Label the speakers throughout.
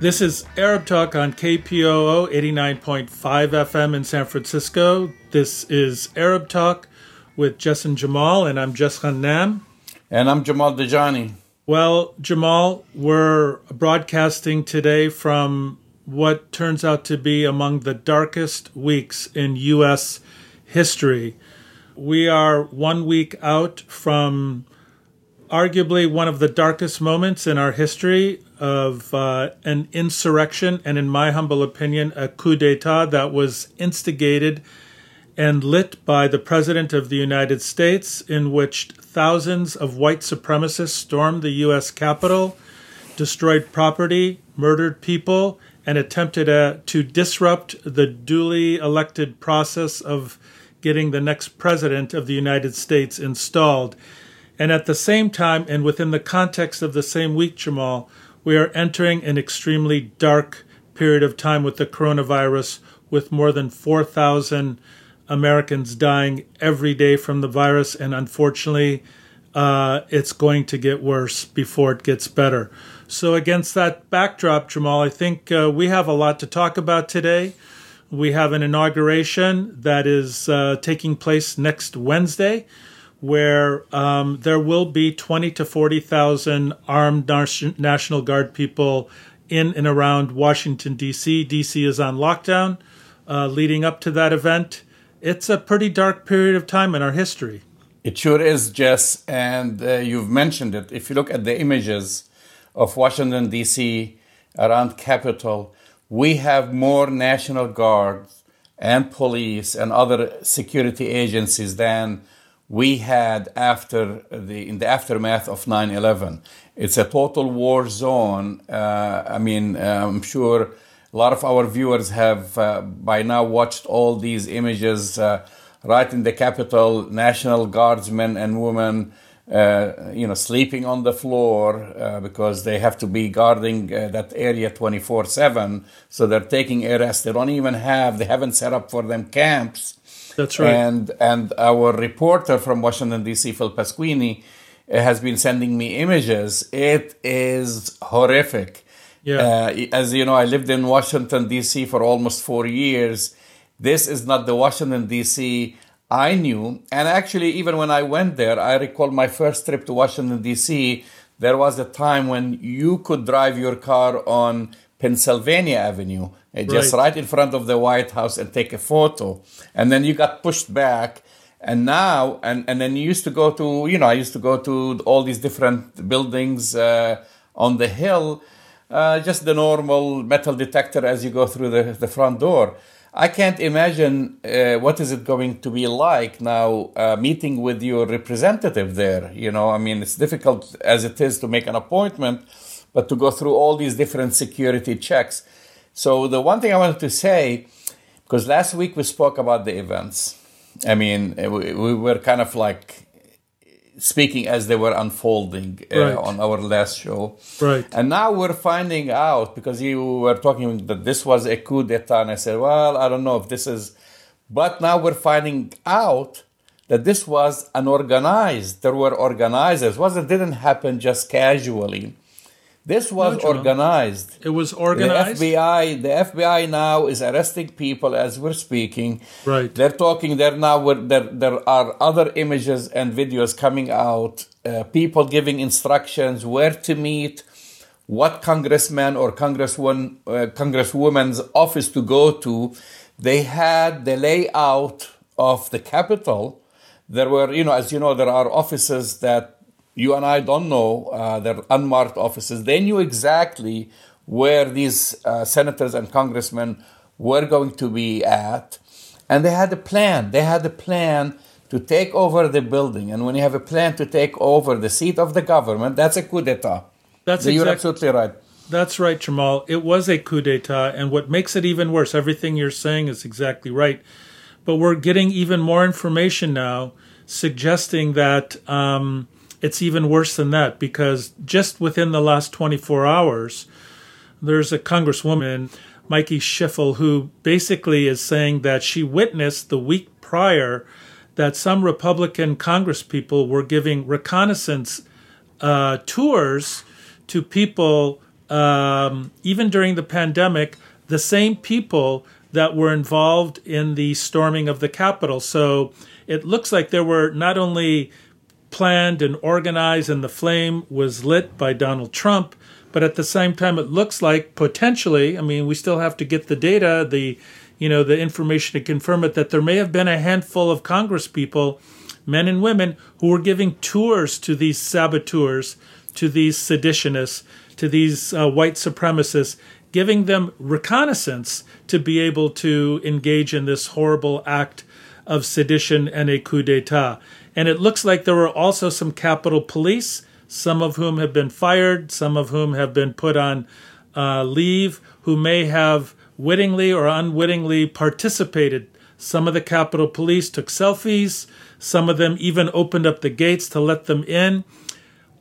Speaker 1: This is Arab Talk on KPOO 89.5 FM in San Francisco. This is Arab Talk with Jess and Jamal, and I'm Jess Ghannam.
Speaker 2: And I'm Jamal Dajani.
Speaker 1: Well, Jamal, we're broadcasting today from what turns out to be among the darkest weeks in U.S. history. We are one week out from arguably one of the darkest moments in our history of uh, an insurrection, and in my humble opinion, a coup d'etat that was instigated and lit by the President of the United States, in which thousands of white supremacists stormed the U.S. Capitol, destroyed property, murdered people, and attempted uh, to disrupt the duly elected process of getting the next president of the United States installed. And at the same time, and within the context of the same week, Jamal, we are entering an extremely dark period of time with the coronavirus, with more than 4,000 Americans dying every day from the virus. And unfortunately, uh, it's going to get worse before it gets better. So, against that backdrop, Jamal, I think uh, we have a lot to talk about today. We have an inauguration that is uh, taking place next Wednesday where um, there will be 20 to 40,000 armed National Guard people in and around Washington, D.C. D.C. is on lockdown uh, leading up to that event. It's a pretty dark period of time in our history.
Speaker 2: It sure is, Jess. And uh, you've mentioned it. If you look at the images of Washington, D.C., around Capitol, we have more National Guards and police and other security agencies than we had after the in the aftermath of 9/11. It's a total war zone. Uh, I mean, uh, I'm sure a lot of our viewers have uh, by now watched all these images uh, right in the Capitol. National Guardsmen and women, uh, you know, sleeping on the floor uh, because they have to be guarding that area 24/7. So they're taking arrests. They don't even have. They haven't set up for them camps
Speaker 1: that's right.
Speaker 2: And and our reporter from Washington D.C., Phil Pasquini, uh, has been sending me images. It is horrific. Yeah. Uh, as you know, I lived in Washington D.C. for almost four years. This is not the Washington D.C. I knew. And actually, even when I went there, I recall my first trip to Washington D.C. There was a time when you could drive your car on Pennsylvania Avenue, just right. right in front of the White House and take a photo. And then you got pushed back. And now, and, and then you used to go to, you know, I used to go to all these different buildings uh, on the hill, uh, just the normal metal detector as you go through the, the front door. I can't imagine uh, what is it going to be like now uh, meeting with your representative there. You know, I mean, it's difficult as it is to make an appointment but to go through all these different security checks. So the one thing I wanted to say, because last week we spoke about the events. I mean, we, we were kind of like speaking as they were unfolding uh, right. on our last show.
Speaker 1: Right.
Speaker 2: And now we're finding out because you were talking that this was a coup d'etat, and I said, well, I don't know if this is. But now we're finding out that this was an organized. There were organizers. It wasn't didn't happen just casually. This was no, organized.
Speaker 1: It was organized.
Speaker 2: The FBI, the FBI now is arresting people as we're speaking.
Speaker 1: Right.
Speaker 2: They're talking. There now. There there are other images and videos coming out. Uh, people giving instructions where to meet, what congressman or congresswoman uh, congresswoman's office to go to. They had the layout of the Capitol. There were, you know, as you know, there are offices that you and I don't know, uh, their unmarked offices. They knew exactly where these uh, senators and congressmen were going to be at. And they had a plan. They had a plan to take over the building. And when you have a plan to take over the seat of the government, that's a coup d'etat.
Speaker 1: That's
Speaker 2: so exact- You're absolutely right.
Speaker 1: That's right, Jamal. It was a coup d'etat. And what makes it even worse, everything you're saying is exactly right. But we're getting even more information now suggesting that um, it's even worse than that because just within the last 24 hours, there's a congresswoman, Mikie Sherrill, who basically is saying that she witnessed the week prior that some Republican congresspeople were giving reconnaissance uh, tours to people um, even during the pandemic, the same people that were involved in the storming of the Capitol. So it looks like there were not only planned and organized, and the flame was lit by Donald Trump, but at the same time, it looks like potentially, I mean, we still have to get the data, the you know, the information to confirm it, that there may have been a handful of Congress people, men and women, who were giving tours to these saboteurs, to these seditionists, to these uh, white supremacists, giving them reconnaissance to be able to engage in this horrible act of sedition and a coup d'etat. And it looks like there were also some Capitol Police, some of whom have been fired, some of whom have been put on uh, leave, who may have wittingly or unwittingly participated. Some of the Capitol Police took selfies, some of them even opened up the gates to let them in.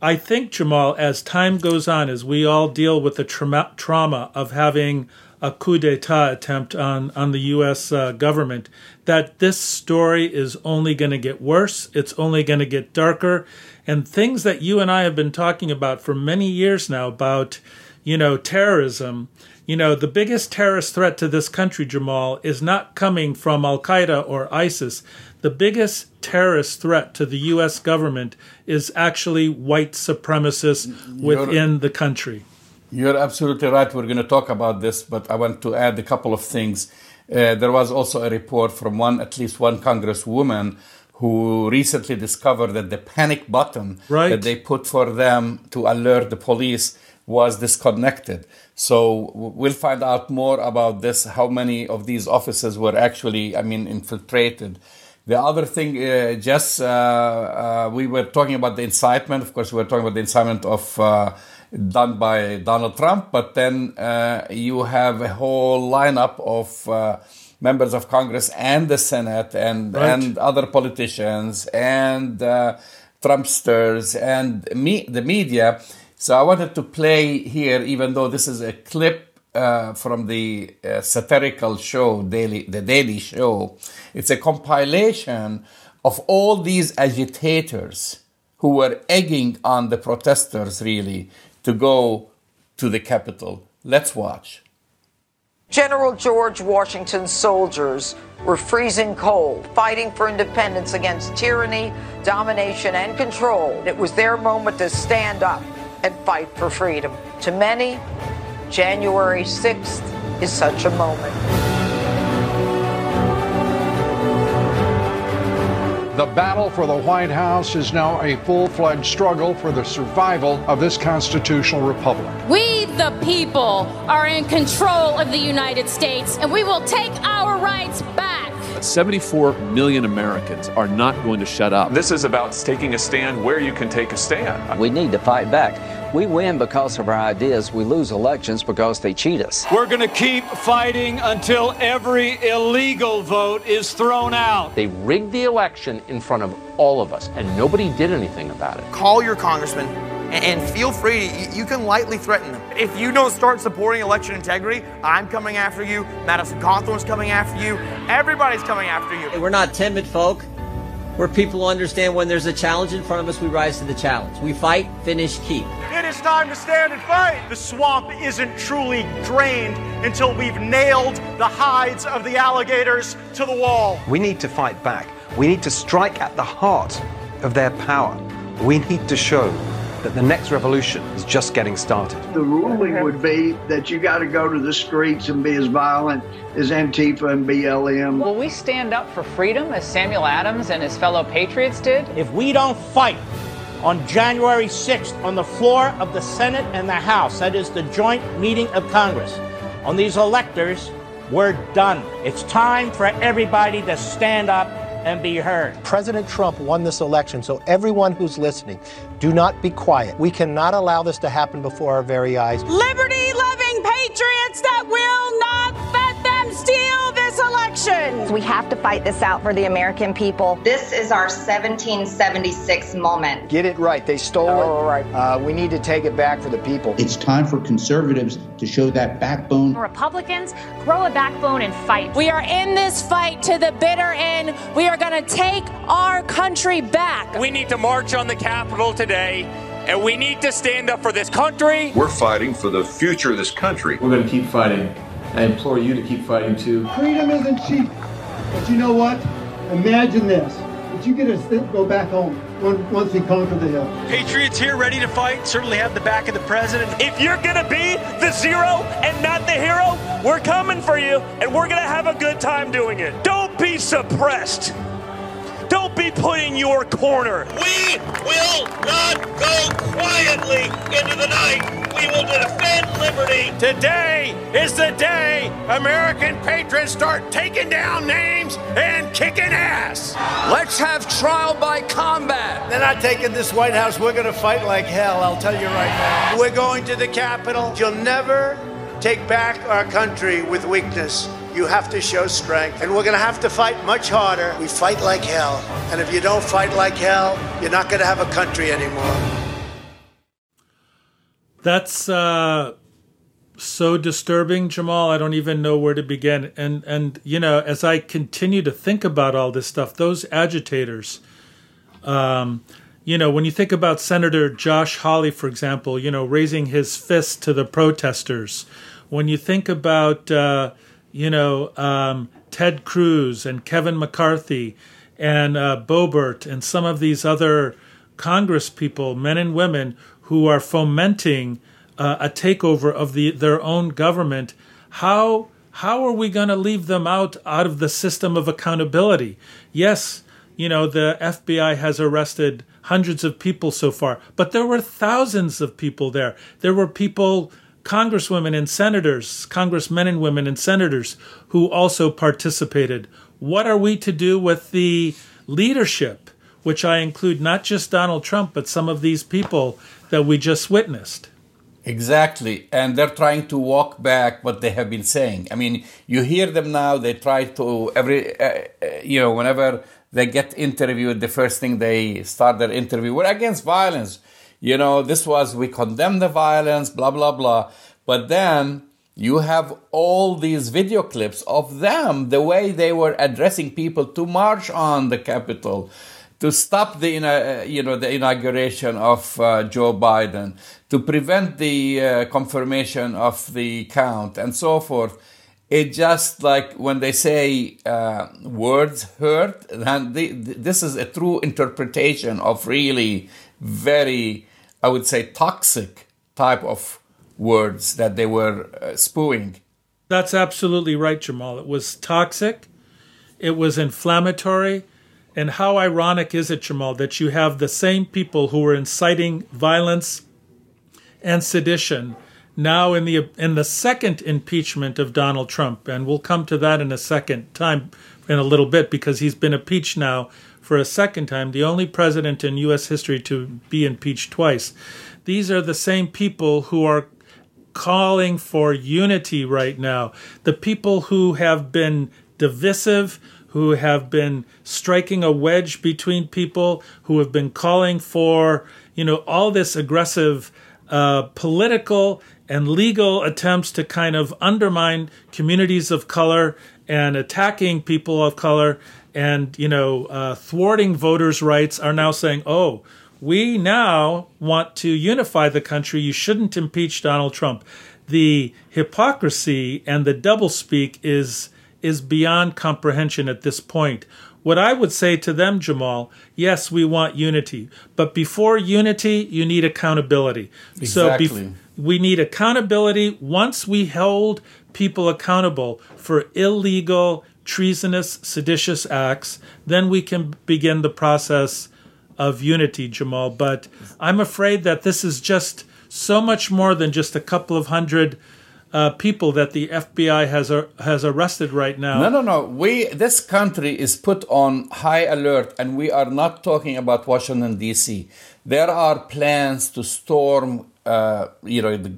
Speaker 1: I think, Jamal, as time goes on, as we all deal with the trauma, trauma of having a coup d'etat attempt on, on the U.S. Uh, government, that this story is only going to get worse. It's only going to get darker. And things that you and I have been talking about for many years now about, you know, terrorism. You know, the biggest terrorist threat to this country, Jamal, is not coming from Al Qaeda or ISIS the biggest terrorist threat to the U.S. government is actually white supremacists within the country.
Speaker 2: You're absolutely right. We're going to talk about this, but I want to add a couple of things. Uh, there was also a report from one, at least one congresswoman, who recently discovered that the panic button right. that they put for them to alert the police was disconnected. So we'll find out more about this. How many of these offices were actually, I mean, infiltrated? The other thing, uh, Jess, uh, uh, we were talking about the incitement. Of course, we were talking about the incitement of uh, done by Donald Trump, but then uh, you have a whole lineup of uh, members of Congress and the Senate and right. and other politicians and Trumpsters and me, the media. So I wanted to play here, even though this is a clip uh, from the uh, satirical show, Daily, The Daily Show. It's a compilation of all these agitators who were egging on the protesters, really, to go to the Capitol. Let's watch.
Speaker 3: General George Washington's soldiers were freezing cold, fighting for independence against tyranny, domination, and control. It was their moment to stand up and fight for freedom. To many, January 6th is such a moment.
Speaker 4: The battle for the White House is now a full fledged struggle for the survival of this constitutional republic.
Speaker 5: We, the people, are in control of the United States, and we will take our rights back.
Speaker 6: 74 million Americans are not going to shut up.
Speaker 7: This is about taking a stand where you can take a stand.
Speaker 8: We need to fight back. We win because of our ideas. We lose elections because they cheat us.
Speaker 9: We're going to keep fighting until every illegal vote is thrown out.
Speaker 10: They rigged the election in front of all of us, and nobody did anything about it.
Speaker 11: Call your congressman and feel free, you can lightly threaten them. If you don't start supporting election integrity, I'm coming after you, Madison Cawthorn's coming after you, everybody's coming after you.
Speaker 12: We're not timid folk. We're people understand when there's a challenge in front of us, we rise to the challenge. We fight, finish, keep.
Speaker 13: It is time to stand and fight. The swamp isn't truly drained until we've nailed the hides of the alligators to the wall.
Speaker 14: We need to fight back. We need to strike at the heart of their power. We need to show that the next revolution is just getting started.
Speaker 15: The ruling would be that you got to go to the streets and be as violent as Antifa and BLM.
Speaker 16: Will we stand up for freedom as Samuel Adams and his fellow patriots did?
Speaker 17: If we don't fight on January 6th on the floor of the Senate and the House, that is the joint meeting of Congress, on these electors, we're done. It's time for everybody to stand up and be heard.
Speaker 18: President Trump won this election, so everyone who's listening, do not be quiet. We cannot allow this to happen before our very eyes.
Speaker 19: Liberty loving patriots that will not election.
Speaker 20: We have to fight this out for the American people.
Speaker 21: This is our 1776 moment.
Speaker 22: Get it right. They stole oh, it. Right. Uh, we need to take it back for the people.
Speaker 23: It's time for conservatives to show that backbone.
Speaker 24: Republicans, grow a backbone and fight.
Speaker 5: We are in this fight to the bitter end. We are going to take our country back.
Speaker 9: We need to march on the Capitol today and we need to stand up for this country.
Speaker 25: We're fighting for the future of this country.
Speaker 26: We're going to keep fighting. I implore you to keep fighting too.
Speaker 27: Freedom isn't cheap. But you know what? Imagine this. That you get to go back home once we conquer the hill.
Speaker 28: Patriots here ready to fight. Certainly have the back of the president.
Speaker 9: If you're going to be the zero and not the hero, we're coming for you and we're going to have a good time doing it. Don't be suppressed. Don't be put in your corner.
Speaker 29: We will not go quietly into the night. We will defend liberty.
Speaker 9: Today is the day American patriots start taking down names and kicking ass.
Speaker 30: Let's have trial by combat.
Speaker 28: They're not taking this White House. We're going to fight like hell, I'll tell you right now. We're going to the Capitol. You'll never take back our country with weakness you have to show strength. And we're going to have to fight much harder. We fight like hell. And if you don't fight like hell, you're not going to have a country anymore.
Speaker 1: That's uh, so disturbing, Jamal. I don't even know where to begin. And and you know, as I continue to think about all this stuff, those agitators, um, you know, when you think about Senator Josh Hawley, for example, you know, raising his fist to the protesters, when you think about uh, you know, um, Ted Cruz and Kevin McCarthy and uh, Boebert and some of these other Congress people, men and women, who are fomenting uh, a takeover of the their own government. How how are we going to leave them out out of the system of accountability? Yes, you know the FBI has arrested hundreds of people so far, but there were thousands of people there. There were people congresswomen and senators, congressmen and women and senators who also participated. What are we to do with the leadership, which I include not just Donald Trump, but some of these people that we just witnessed?
Speaker 2: Exactly. And they're trying to walk back what they have been saying. I mean, you hear them now, they try to, every, uh, uh you know, whenever they get interviewed, the first thing they start their interview, we're against violence you know, this was, we condemn the violence, blah, blah, blah. But then you have all these video clips of them, the way they were addressing people to march on the Capitol, to stop the, uh, you know, the inauguration of uh, Joe Biden, to prevent the uh, confirmation of the count, and so forth. It just like when they say uh, words hurt, and the, this is a true interpretation of really very I would say, toxic type of words that they were uh, spewing.
Speaker 1: That's absolutely right, Jamal. It was toxic, it was inflammatory. And how ironic is it, Jamal, that you have the same people who were inciting violence and sedition now in the in the second impeachment of Donald Trump, and we'll come to that in a second time in a little bit because he's been impeached now for a second time, the only president in U.S. history to be impeached twice. These are the same people who are calling for unity right now. The people who have been divisive, who have been striking a wedge between people, who have been calling for, you know, all this aggressive uh, political and legal attempts to kind of undermine communities of color and attacking people of color and you know uh, thwarting voters' rights are now saying, "Oh, we now want to unify the country. You shouldn't impeach Donald Trump." The hypocrisy and the doublespeak is is beyond comprehension at this point. What I would say to them, Jamal, yes, we want unity, but before unity, you need accountability.
Speaker 2: Exactly.
Speaker 1: So bef- we need accountability once we hold people accountable for illegal treasonous, seditious acts, then we can begin the process of unity, Jamal. But I'm afraid that this is just so much more than just a couple of hundred uh, people that the FBI has uh, has arrested right now.
Speaker 2: No, no, no. We this country is put on high alert, and we are not talking about Washington D.C. There are plans to storm, uh, you know, the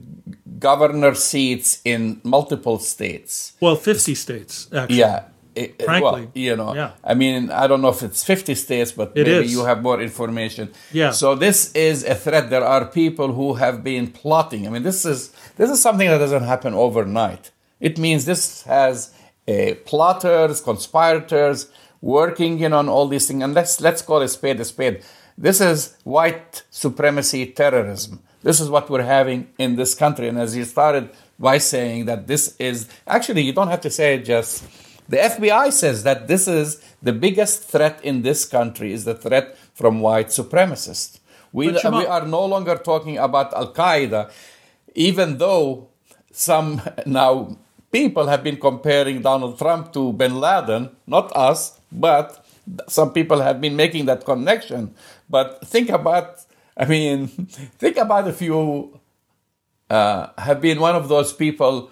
Speaker 2: governor seats in multiple states.
Speaker 1: Well, fifty states actually.
Speaker 2: Yeah,
Speaker 1: it, Frankly,
Speaker 2: well, you know,
Speaker 1: yeah.
Speaker 2: I mean, I don't know if it's 50 states, but
Speaker 1: it
Speaker 2: maybe
Speaker 1: is.
Speaker 2: you have more information.
Speaker 1: Yeah.
Speaker 2: So this is a threat. There are people who have been plotting. I mean, this is this is something that doesn't happen overnight. It means this has uh, plotters, conspirators working in on all these things. And let's let's call a spade a spade. This is white supremacy terrorism. This is what we're having in this country. And as you started by saying that this is actually, you don't have to say it just. The FBI says that this is the biggest threat in this country is the threat from white supremacists. We, we are no longer talking about Al Qaeda, even though some now people have been comparing Donald Trump to bin Laden, not us, but some people have been making that connection. But think about, I mean, think about if you uh, have been one of those people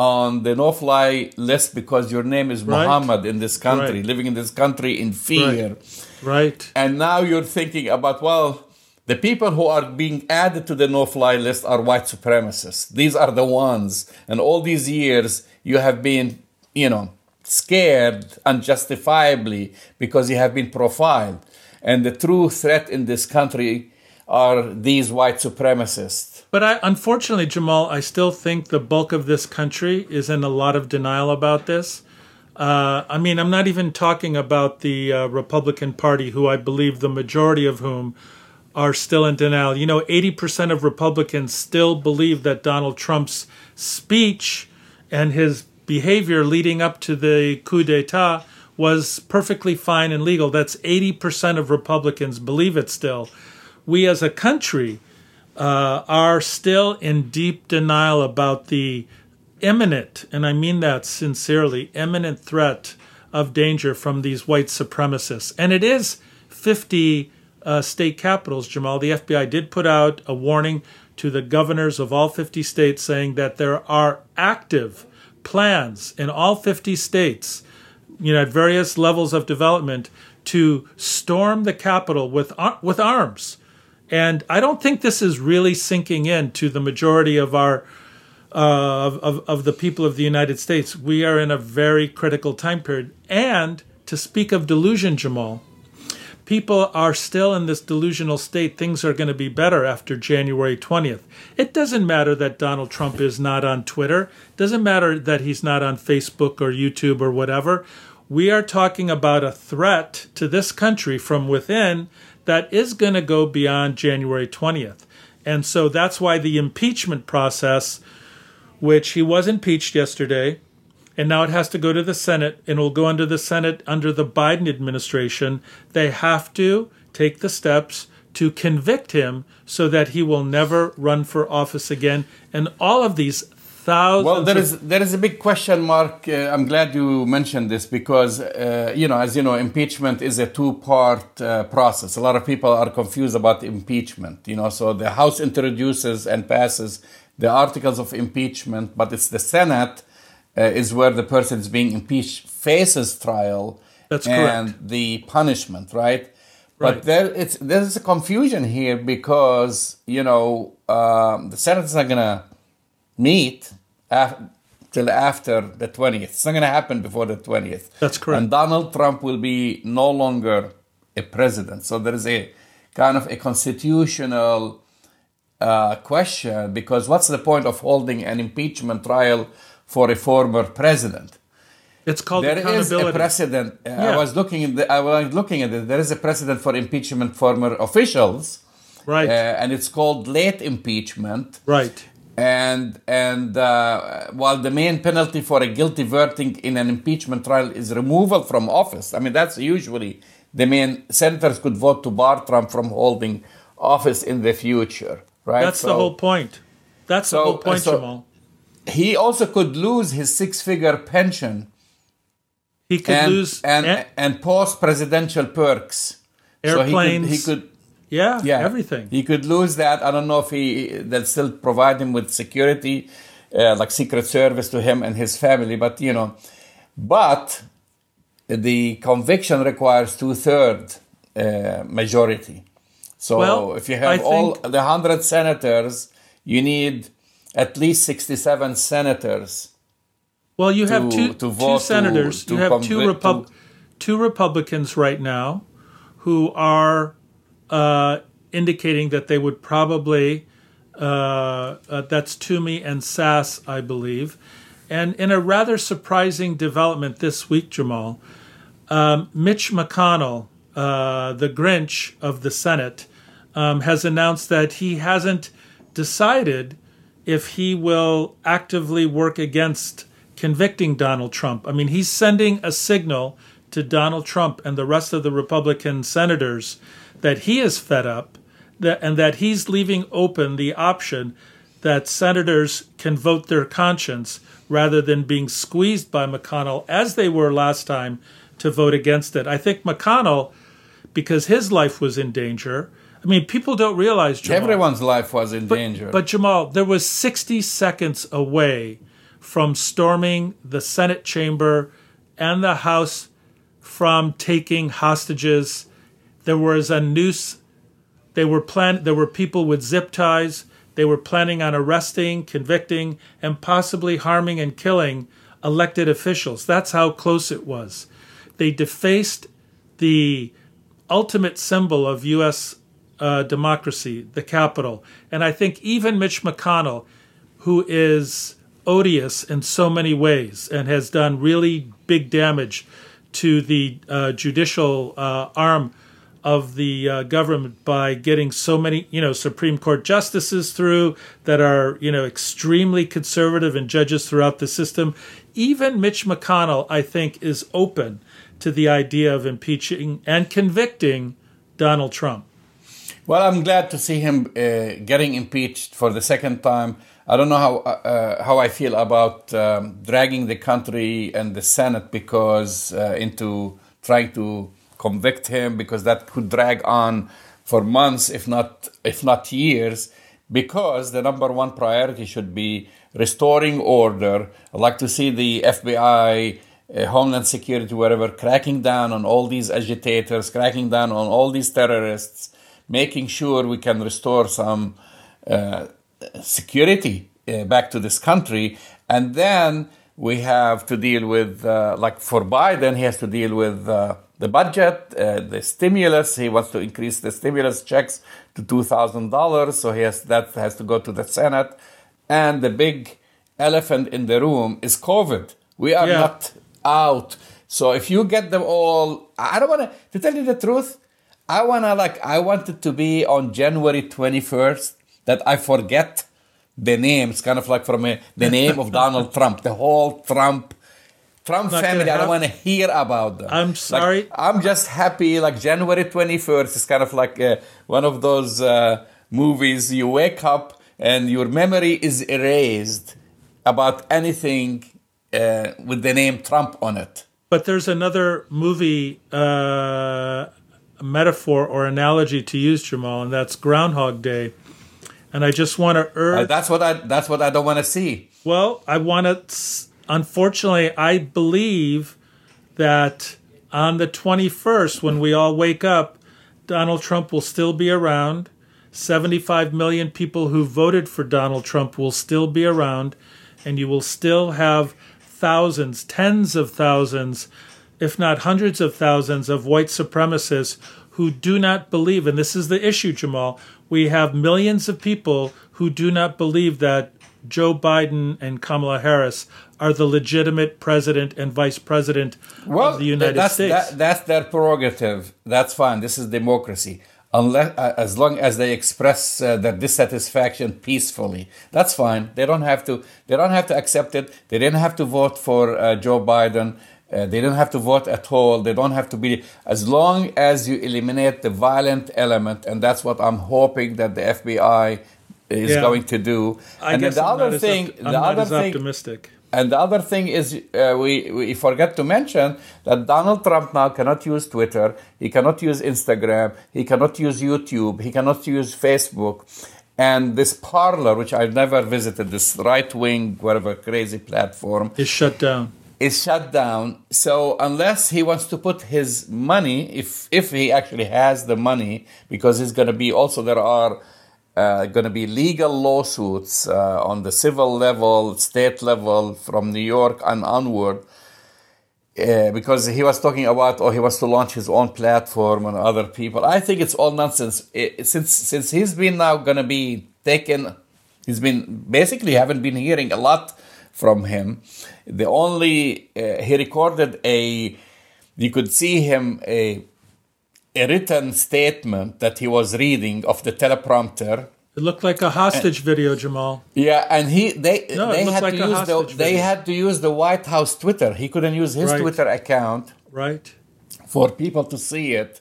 Speaker 2: on the no fly list because your name is right. Muhammad in this country, right. living in this country in fear.
Speaker 1: Right. right.
Speaker 2: And now you're thinking about, well, the people who are being added to the no fly list are white supremacists. These are the ones. And all these years, you have been, you know, scared unjustifiably because you have been profiled. And the true threat in this country are these white supremacists.
Speaker 1: But I, unfortunately, Jamal, I still think the bulk of this country is in a lot of denial about this. Uh, I mean, I'm not even talking about the uh, Republican Party, who I believe the majority of whom are still in denial. You know, 80% of Republicans still believe that Donald Trump's speech and his behavior leading up to the coup d'etat was perfectly fine and legal. That's 80% of Republicans believe it still. We as a country uh, are still in deep denial about the imminent, and I mean that sincerely, imminent threat of danger from these white supremacists. And it is 50 uh, state capitals, Jamal. The FBI did put out a warning to the governors of all 50 states saying that there are active plans in all 50 states, you know, at various levels of development to storm the Capitol with, with arms. And I don't think this is really sinking in to the majority of our uh, of, of, of the people of the United States. We are in a very critical time period. And to speak of delusion, Jamal, people are still in this delusional state. Things are going to be better after January 20th. It doesn't matter that Donald Trump is not on Twitter. It doesn't matter that he's not on Facebook or YouTube or whatever. We are talking about a threat to this country from within that is going to go beyond January 20th. And so that's why the impeachment process, which he was impeached yesterday, and now it has to go to the Senate and will go under the Senate under the Biden administration. They have to take the steps to convict him so that he will never run for office again. And all of these thousands.
Speaker 2: Well, there is there is a big question mark. Uh, I'm glad you mentioned this because uh, you know, as you know, impeachment is a two-part uh, process. A lot of people are confused about impeachment. You know, so the House introduces and passes the articles of impeachment, but it's the Senate uh, is where the person is being impeached faces trial
Speaker 1: That's
Speaker 2: and
Speaker 1: correct.
Speaker 2: the punishment, right?
Speaker 1: Right.
Speaker 2: But there, it's there's a confusion here because you know um, the Senate is not gonna meet af- till after the twentieth. It's not gonna happen before the twentieth.
Speaker 1: That's correct.
Speaker 2: And Donald Trump will be no longer a president. So there is a kind of a constitutional uh, question because what's the point of holding an impeachment trial for a former president?
Speaker 1: It's called
Speaker 2: There is
Speaker 1: accountability.
Speaker 2: a precedent. uh,
Speaker 1: Yeah.
Speaker 2: I was looking at the, I was looking at it. There is a precedent for impeachment former officials,
Speaker 1: right?
Speaker 2: Uh, and it's called late impeachment,
Speaker 1: right?
Speaker 2: And and uh, while the main penalty for a guilty verdict in an impeachment trial is removal from office, I mean that's usually the main senators could vote to bar Trump from holding office in the future, right?
Speaker 1: That's the whole point. That's the whole point,
Speaker 2: so-
Speaker 1: Jamal.
Speaker 2: He also could lose his six-figure pension.
Speaker 1: He could
Speaker 2: and,
Speaker 1: lose
Speaker 2: and
Speaker 1: a-
Speaker 2: and post-presidential perks.
Speaker 1: Airplanes.
Speaker 2: So he could, he could
Speaker 1: Yeah,
Speaker 2: yeah,
Speaker 1: everything.
Speaker 2: He could lose that. I don't know if he they'll still provide him with security, uh, like Secret Service to him and his family. But you know, but the conviction requires two third uh, majority. So
Speaker 1: Well,
Speaker 2: if you
Speaker 1: I
Speaker 2: have all
Speaker 1: think-
Speaker 2: the hundred senators, you need at least sixty-seven senators.
Speaker 1: Well, you have two,
Speaker 2: to
Speaker 1: two
Speaker 2: vote to-
Speaker 1: senators.
Speaker 2: to
Speaker 1: you have two, Repub- two Republicans right now who are uh, indicating that they would probably, uh, uh, that's Toomey and Sass, I believe. And in a rather surprising development this week, Jamal, um, Mitch McConnell, uh, the Grinch of the Senate, um, has announced that he hasn't decided if he will actively work against convicting Donald Trump. I mean, he's sending a signal to Donald Trump and the rest of the Republican senators that he is fed up that, and that he's leaving open the option that senators can vote their conscience rather than being squeezed by McConnell as they were last time to vote against it. I think McConnell, because his life was in danger, I mean, people don't realize Jamal,
Speaker 2: everyone's life was in
Speaker 1: but,
Speaker 2: danger.
Speaker 1: But Jamal, there was 60 seconds away from storming the Senate chamber and the House from taking hostages. There was a noose. They were plan- There were people with zip ties. They were planning on arresting, convicting, and possibly harming and killing elected officials. That's how close it was. They defaced the ultimate symbol of U.S. Uh, democracy, the Capitol. And I think even Mitch McConnell, who is odious in so many ways and has done really big damage to the uh, judicial uh, arm of the uh, government by getting so many, you know, Supreme Court justices through that are, you know, extremely conservative and judges throughout the system. Even Mitch McConnell, I think, is open to the idea of impeaching and convicting Donald Trump.
Speaker 2: Well, I'm glad to see him uh, getting impeached for the second time. I don't know how uh, how I feel about um, dragging the country and the Senate because uh, into trying to convict him because that could drag on for months, if not if not years. Because the number one priority should be restoring order. I'd like to see the FBI, uh, Homeland Security, wherever, cracking down on all these agitators, cracking down on all these terrorists, making sure we can restore some uh, security uh, back to this country. And then we have to deal with, uh, like for Biden, he has to deal with uh, the budget, uh, the stimulus. He wants to increase the stimulus checks to two thousand dollars, so he has that has to go to the Senate. And the big elephant in the room is COVID. We are
Speaker 1: Yeah.
Speaker 2: not out. So if you get them all, I don't want to. To tell you the truth, I wanna like I wanted to be on January twenty first that I forget the name. It's kind of like from a, the name of Donald Trump, the whole Trump. Trump
Speaker 1: Not
Speaker 2: family, I don't want to hear about them.
Speaker 1: I'm
Speaker 2: Like,
Speaker 1: sorry.
Speaker 2: I'm just happy. Like January 21st is kind of like uh, one of those uh, movies. You wake up and your memory is erased about anything uh, with the name Trump on it.
Speaker 1: But there's another movie uh, metaphor or analogy to use, Jamal, and that's Groundhog Day. And I just want to
Speaker 2: Uh,
Speaker 1: urge.
Speaker 2: that's what I. That's what I don't want to see.
Speaker 1: Well, I want to. Unfortunately, I believe that on the 21st, when we all wake up, Donald Trump will still be around. 75 million people who voted for Donald Trump will still be around, and you will still have thousands, tens of thousands, if not hundreds of thousands of white supremacists who do not believe, and this is the issue, Jamal. We have millions of people who do not believe that Joe Biden and Kamala Harris are the legitimate president and vice president of the United
Speaker 2: that's,
Speaker 1: States.
Speaker 2: that- that's their prerogative. That's fine. This is democracy. Unless, uh, as long as they express uh, their dissatisfaction peacefully, that's fine. They don't have to. They don't have to accept it. They didn't have to vote for uh, Joe Biden. Uh, they don't have to vote at all. They don't have to be. As long as you eliminate the violent element, and that's what I'm hoping that the FBI is
Speaker 1: Yeah.
Speaker 2: going to do.
Speaker 1: I
Speaker 2: and then
Speaker 1: guess
Speaker 2: the
Speaker 1: I'm
Speaker 2: other
Speaker 1: as
Speaker 2: thing,
Speaker 1: I'm
Speaker 2: other thing,
Speaker 1: optimistic.
Speaker 2: And the other thing is, uh, we, we forget to mention that Donald Trump now cannot use Twitter, he cannot use Instagram, he cannot use YouTube, he cannot use Facebook. And this Parler, which I've never visited, this right wing, whatever crazy platform,
Speaker 1: is shut down.
Speaker 2: Is shut down. So unless he wants to put his money, if if he actually has the money, because he's going to be also there are uh, going to be legal lawsuits uh, on the civil level, state level, from New York and onward. Uh, because he was talking about, or he wants to launch his own platform and other people. I think it's all nonsense. It- since since he's been now going to be taken, he's been basically haven't been hearing a lot from him. The only uh, he recorded a, you could see him a a written statement that he was reading of the teleprompter.
Speaker 1: It looked like a hostage video, Jamal.
Speaker 2: Yeah, and he they
Speaker 1: No,
Speaker 2: they had
Speaker 1: like
Speaker 2: to use the
Speaker 1: hostage
Speaker 2: they had to use the White House Twitter. He couldn't use his
Speaker 1: Right.
Speaker 2: Twitter account
Speaker 1: Right.
Speaker 2: for people to see it,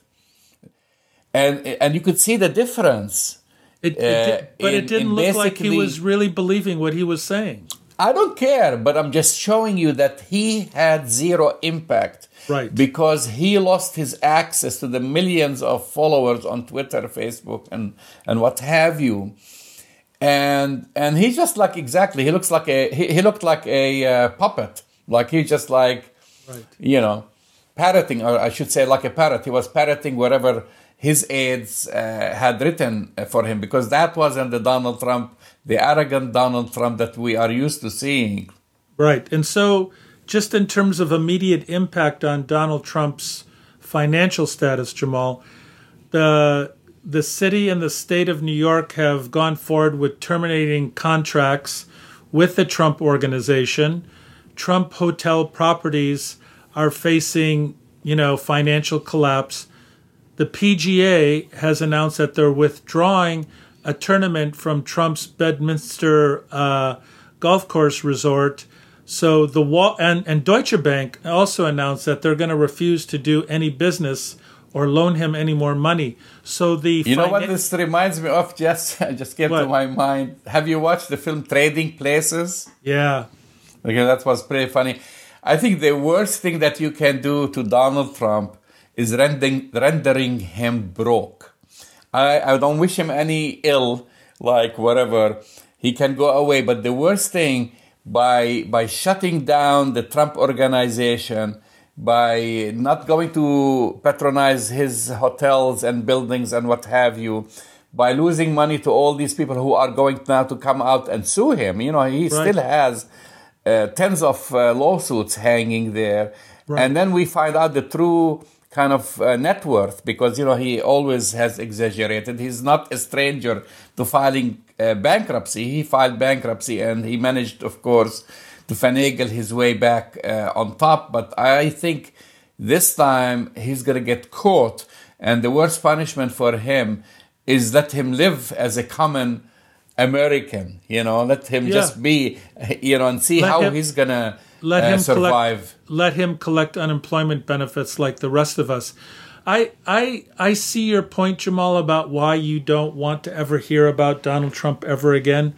Speaker 2: and and you could see the difference.
Speaker 1: It, it
Speaker 2: uh,
Speaker 1: did, but
Speaker 2: in-
Speaker 1: it didn't look like he was really believing what he was saying.
Speaker 2: I don't care, but I'm just showing you that he had zero impact.
Speaker 1: Right.
Speaker 2: Because he lost his access to the millions of followers on Twitter, Facebook, and, and what have you. And and he's just like exactly he looks like a he, he looked like a uh, puppet like he just like
Speaker 1: Right.
Speaker 2: you know parroting or I should say like a parrot he was parroting whatever his aides uh, had written for him because that wasn't the Donald Trump the arrogant Donald Trump that we are used to seeing
Speaker 1: Right. And so, just in terms of immediate impact on Donald Trump's financial status, Jamal, the the city and the state of New York have gone forward with terminating contracts with the Trump organization. Trump hotel properties are facing, you know, financial collapse. The PGA has announced that they're withdrawing a tournament from Trump's Bedminster uh, golf course resort. So the wall and, and Deutsche Bank also announced that they're going to refuse to do any business or loan him any more money. So the
Speaker 2: you know what this reminds me of just I just came to my mind have you watched the film Trading Places
Speaker 1: yeah
Speaker 2: Okay, that was pretty funny. I think the worst thing that you can do to Donald Trump is rendering, rendering him broke. I, I don't wish him any ill, like whatever. He can go away. But the worst thing by by shutting down the Trump organization, by not going to patronize his hotels and buildings and what have you, by losing money to all these people who are going now to come out and sue him. You know, he
Speaker 1: Right.
Speaker 2: still has uh, tens of uh, lawsuits hanging there.
Speaker 1: Right.
Speaker 2: And then we find out the true kind of uh, net worth because, you know, he always has exaggerated. He's not a stranger to filing uh, bankruptcy. He filed bankruptcy and he managed, of course, to finagle his way back uh, on top. But I think this time he's going to get caught. And the worst punishment for him is let him live as a common American, you know, let him
Speaker 1: Yeah.
Speaker 2: just be, you know, and see
Speaker 1: Let
Speaker 2: how
Speaker 1: him-
Speaker 2: he's gonna
Speaker 1: let
Speaker 2: uh,
Speaker 1: him
Speaker 2: survive.
Speaker 1: Collect, let him collect unemployment benefits like the rest of us. I I I see your point, Jamal, about why you don't want to ever hear about Donald Trump ever again.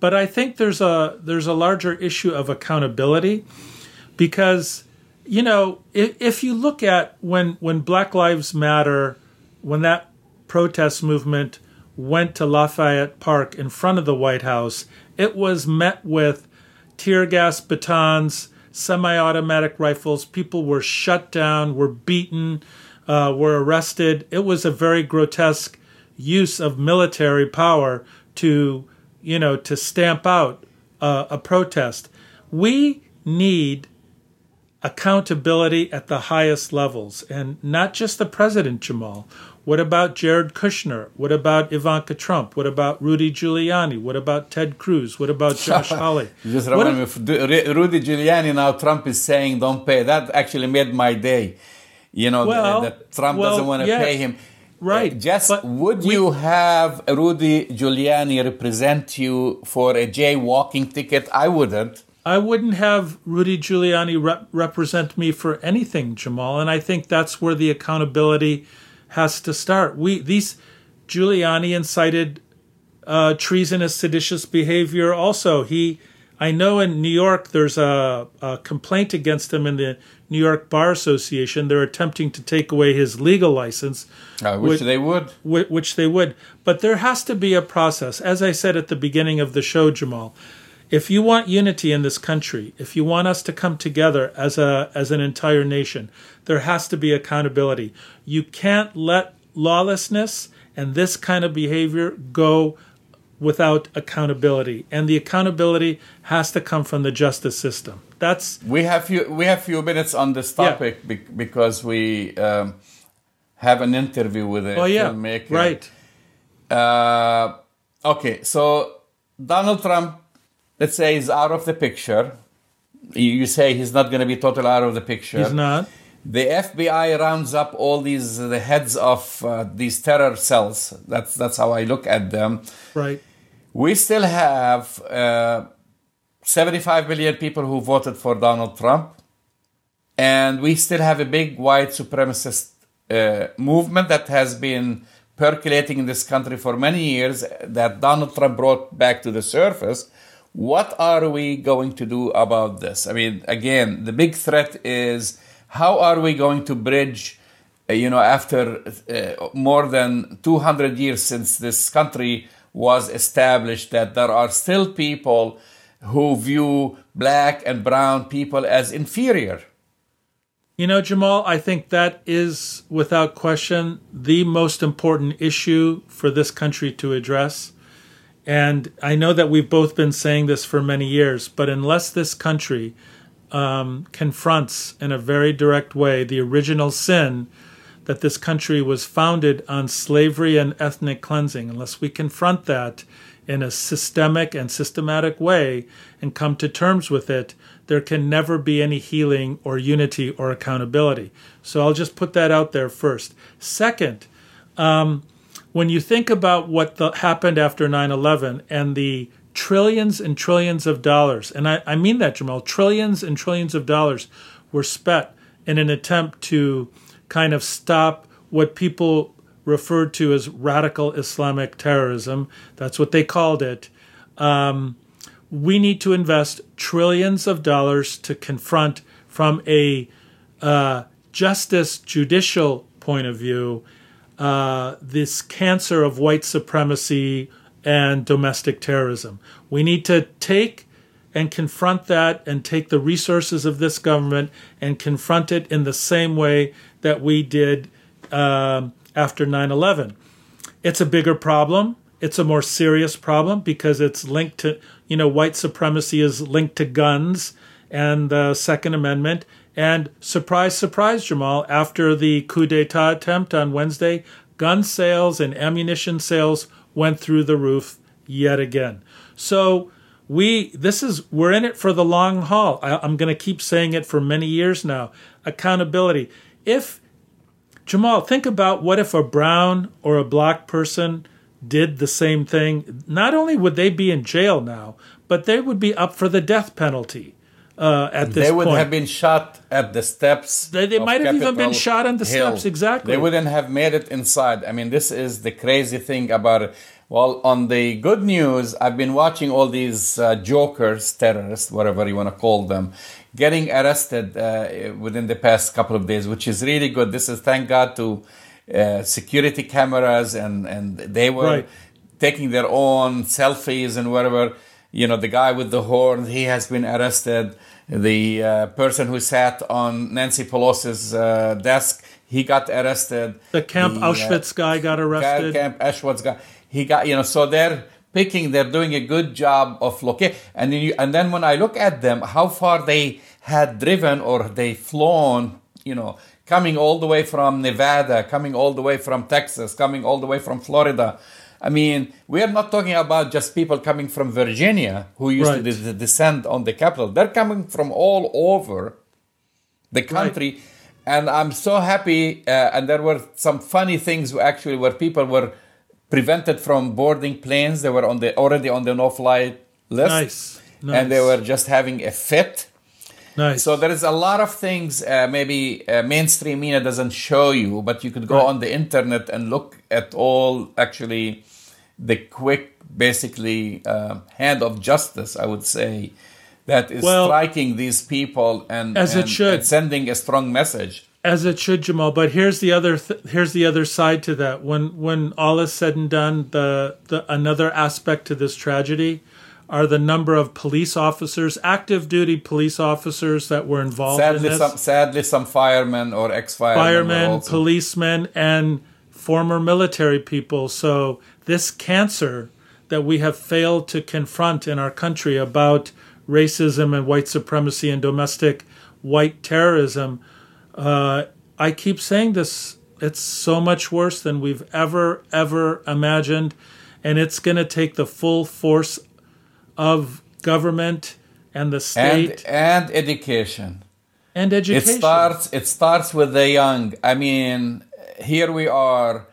Speaker 1: But I think there's a there's a larger issue of accountability because you know if, if you look at when when Black Lives Matter when that protest movement went to Lafayette Park in front of the White House, it was met with tear gas batons, semi automatic rifles. People were shut down, were beaten, uh, were arrested. It was a very grotesque use of military power to, you know, to stamp out uh, a protest. We need accountability at the highest levels and not just the president, Jamal. What about Jared Kushner? What about Ivanka Trump? What about Rudy Giuliani? What about Ted Cruz? What about Josh Hawley?
Speaker 2: You just
Speaker 1: What
Speaker 2: remind me of Rudy Giuliani. Now Trump is saying, "Don't pay." That actually made my day. You know
Speaker 1: Well,
Speaker 2: that Trump
Speaker 1: well,
Speaker 2: doesn't want to
Speaker 1: yeah,
Speaker 2: pay him.
Speaker 1: Right.
Speaker 2: Uh, Just would you have Rudy Giuliani represent you for a jaywalking ticket? I wouldn't.
Speaker 1: I wouldn't have Rudy Giuliani rep- represent me for anything, Jamal, and I think that's where the accountability has to start. We these Giuliani incited uh, treasonous, seditious behavior. Also, he, I know in New York there's a, a complaint against him in the New York Bar Association. They're attempting to take away his legal license.
Speaker 2: I wish they would.
Speaker 1: whi- Which they would. But there has to be a process. As I said at the beginning of the show, Jamal, if you want unity in this country, if you want us to come together as a as an entire nation, there has to be accountability. You can't let lawlessness and this kind of behavior go without accountability. And the accountability has to come from the justice system. That's
Speaker 2: We have few we have few minutes on this topic bec- because we um, have an interview with a
Speaker 1: Oh, yeah.
Speaker 2: filmmaker.
Speaker 1: Right.
Speaker 2: Uh, okay, so Donald Trump, let's say, is out of the picture. You you say he's not going to be totally out of the picture.
Speaker 1: He's not.
Speaker 2: the FBI rounds up all these the heads of uh, these terror cells. That's that's how I look at them.
Speaker 1: Right.
Speaker 2: We still have uh, 75 million people who voted for Donald Trump, and we still have a big white supremacist uh, movement that has been percolating in this country for many years. That Donald Trump brought back to the surface. What are we going to do about this? I mean, again, the big threat is how are we going to bridge uh, you know after uh, more than 200 years since this country was established that there are still people who view black and brown people as inferior.
Speaker 1: You know jamal i think that is without question the most important issue for this country to address. And i know that we've both been saying this for many years but unless this country um, confronts in a very direct way the original sin that this country was founded on slavery and ethnic cleansing, unless we confront that in a systemic and systematic way and come to terms with it, there can never be any healing or unity or accountability. So I'll just put that out there first. Second, um, when you think about what the, happened after 9 11 and the trillions and trillions of dollars, and I, I mean that, Jamal, trillions and trillions of dollars were spent in an attempt to kind of stop what people referred to as radical Islamic terrorism. That's what they called it. Um, we need to invest trillions of dollars to confront, from a uh, justice judicial point of view, uh, this cancer of white supremacy and domestic terrorism. We need to take and confront that and take the resources of this government and confront it in the same way that we did um, after 9 11. It's a bigger problem. It's a more serious problem because it's linked to, you know, white supremacy is linked to guns and the Second Amendment. And surprise, surprise, Jamal, after the coup d'etat attempt on Wednesday, gun sales and ammunition sales went through the roof yet again. So we this is we're in it for the long haul. I, I'm going to keep saying it for many years now. Accountability. If Jamal, think about what if a brown or a black person did the same thing. Not only would they be in jail now, but they would be up for the death penalty. Uh, at this
Speaker 2: they would
Speaker 1: point.
Speaker 2: have been shot at the steps.
Speaker 1: They, they might have even been shot on the
Speaker 2: Hill.
Speaker 1: steps. Exactly.
Speaker 2: They wouldn't have made it inside. I mean, this is the crazy thing about it. Well, on the good news, I've been watching all these uh, jokers, terrorists, whatever you want to call them, getting arrested uh, within the past couple of days, which is really good. This is thank God to uh, security cameras, and and they were
Speaker 1: Right.
Speaker 2: taking their own selfies and whatever. You know, the guy with the horn, he has been arrested. The uh, person who sat on Nancy Pelosi's uh, desk, he got arrested.
Speaker 1: the Camp
Speaker 2: The, uh,
Speaker 1: Auschwitz guy got arrested.
Speaker 2: Camp Auschwitz guy, he got you know. So they're picking, they're doing a good job of locate. And then you, and then when I look at them, how far they had driven or they flown, you know, coming all the way from Nevada, coming all the way from Texas, coming all the way from Florida. I mean, we are not talking about just people coming from Virginia who used
Speaker 1: Right.
Speaker 2: to des- descend on the Capitol. They're coming from all over the country. And I'm so happy. Uh, and there were some funny things actually where people were prevented from boarding planes. They were on the already on the no-fly list,
Speaker 1: Nice,
Speaker 2: and they were just having a fit.
Speaker 1: Nice.
Speaker 2: So there is a lot of things uh, maybe uh, mainstream media doesn't show you, but you could go
Speaker 1: Right.
Speaker 2: on the internet and look at all actually the quick, basically uh, hand of justice. I would say that is
Speaker 1: Well,
Speaker 2: striking these people and,
Speaker 1: as it should.
Speaker 2: and sending a strong message.
Speaker 1: As it should Jamal but here's the other th- here's the other side to that. When when all is said and done the the another aspect to this tragedy are the number of police officers active duty police officers that were involved in
Speaker 2: Sadly,
Speaker 1: this.
Speaker 2: some sadly some firemen or ex-firemen,
Speaker 1: firemen policemen and former military people. So this cancer that we have failed to confront in our country about racism and white supremacy and domestic white terrorism uh, I keep saying this. It's so much worse than we've ever, ever imagined. And it's going to take the full force of government and the state.
Speaker 2: and and education.
Speaker 1: and education.
Speaker 2: It starts. It starts with the young. I mean, here we are.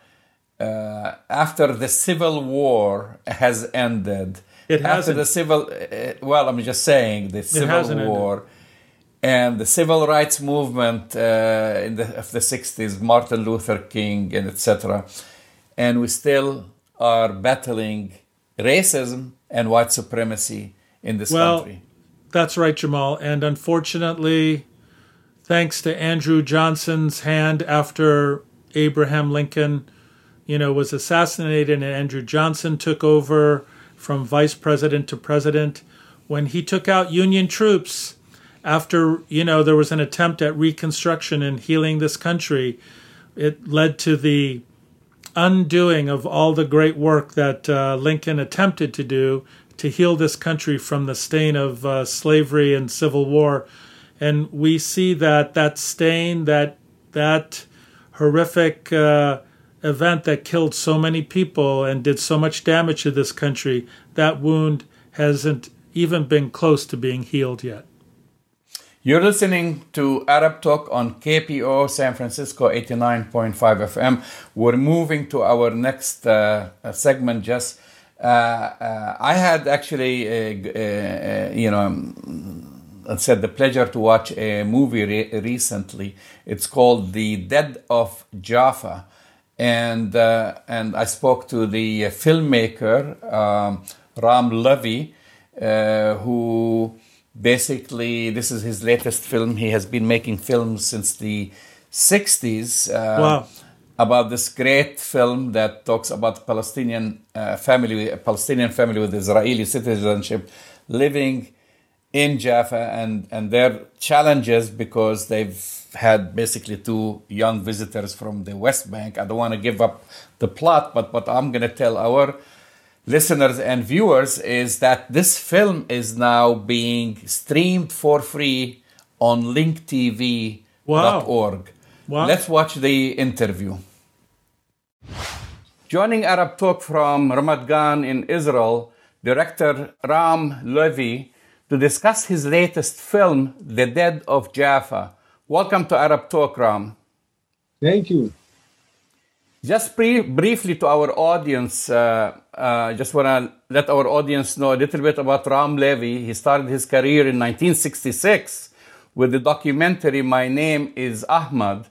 Speaker 2: Uh, after the civil war has ended,
Speaker 1: It
Speaker 2: after
Speaker 1: hasn't.
Speaker 2: the civil. Uh, well, I'm just saying the civil war and the civil rights movement uh, in the of the 60s, Martin Luther King and etc. And we still are battling racism and white supremacy in this
Speaker 1: well,
Speaker 2: country.
Speaker 1: That's right, Jamal. And unfortunately, thanks to Andrew Johnson's hand after Abraham Lincoln, you know, was assassinated and Andrew Johnson took over from vice president to president, when he took out Union troops after, you know, there was an attempt at reconstruction and healing this country, it led to the undoing of all the great work that uh, Lincoln attempted to do to heal this country from the stain of uh, slavery and civil war. And we see that that stain, that that horrific uh, event that killed so many people and did so much damage to this country, that wound hasn't even been close to being healed yet.
Speaker 2: You're listening to Arab Talk on KPOO San Francisco 89.5 FM. We're moving to our next uh, segment. Just uh, uh, I had actually, uh, you know, I said the pleasure to watch a movie re- recently. It's called The Dead of Jaffa, and uh, and I spoke to the filmmaker um, Ram Loevy, uh, who basically this is his latest film. He has been making films since the '60s. Uh,
Speaker 1: Wow.
Speaker 2: About this great film that talks about Palestinian uh, family, a Palestinian family with Israeli citizenship, living in Jaffa and, and their challenges because they've had basically two young visitors from the West Bank. I don't want to give up the plot, but what I'm going to tell our listeners and viewers is that this film is now being streamed for free on linktv.org.
Speaker 1: Wow. Wow.
Speaker 2: Let's watch the interview. Joining Arab Talk from Ramat Gan in Israel, director Ram Loevy to discuss his latest film, The Dead of Jaffa. Welcome to Arab Talk, Ram.
Speaker 31: Thank you.
Speaker 2: Just pre- briefly to our audience, uh, uh, just want to let our audience know a little bit about Ram Loevy. He started his career in 1966 with the documentary My Name is Ahmad,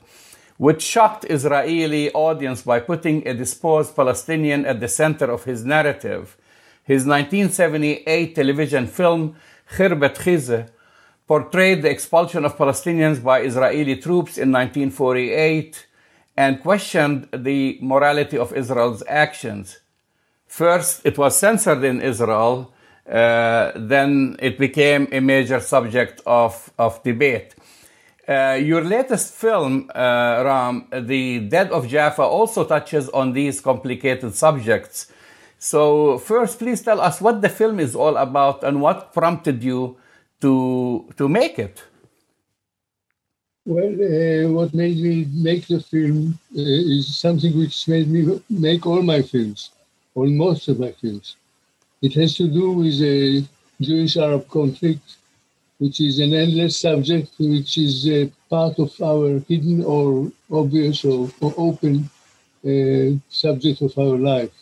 Speaker 2: which shocked Israeli audience by putting a disposed Palestinian at the center of his narrative. His 1978 television film Khirbet Khize portrayed the expulsion of Palestinians by Israeli troops in 1948 and questioned the morality of Israel's actions. First, it was censored in Israel, uh, then it became a major subject of, of debate. Uh, your latest film, uh, Ram, The Dead of Jaffa, also touches on these complicated subjects. So, first, please tell us what the film is all about and what prompted you to, to make it.
Speaker 31: Well, uh, what made me make the film uh, is something which made me make all my films, or most of my films. It has to do with the Jewish Arab conflict, which is an endless subject, which is a part of our hidden or obvious or, or open uh, subject of our life.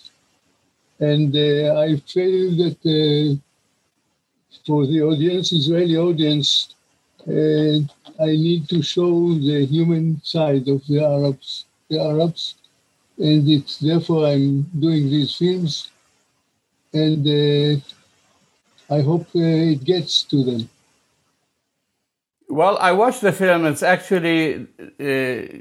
Speaker 31: And uh, I feel that uh, for the audience, Israeli audience, uh, I need to show the human side of the Arabs, the Arabs, and it's therefore I'm doing these films, and uh, I hope uh, it gets to them.
Speaker 2: Well, I watched the film. It's actually uh,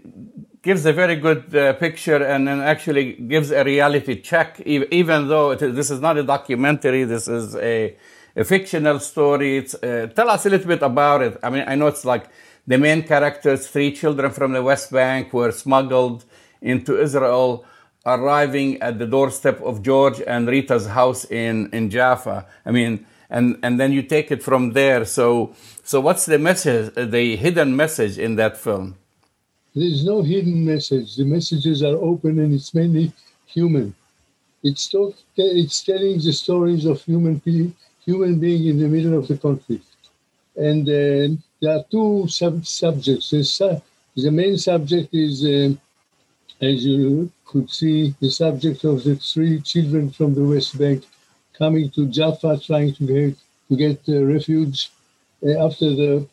Speaker 2: gives a very good uh, picture and then actually gives a reality check, even though this is not a documentary. This is a, a fictional story. It's, uh, tell us a little bit about it. I mean, I know it's like the main characters, three children from the West Bank, were smuggled into Israel, arriving at the doorstep of George and Rita's house in, in Jaffa. I mean, and, and then you take it from there. So, so what's the message, the hidden message in that film?
Speaker 31: There is no hidden message. The messages are open and it's mainly human. It's, it's telling the stories of human, pe- human being in the middle of the conflict. And uh, there are two sub- subjects. The, su- the main subject is, uh, as you could see, the subject of the three children from the West Bank coming to Jaffa, trying to get to get uh, refuge uh, after the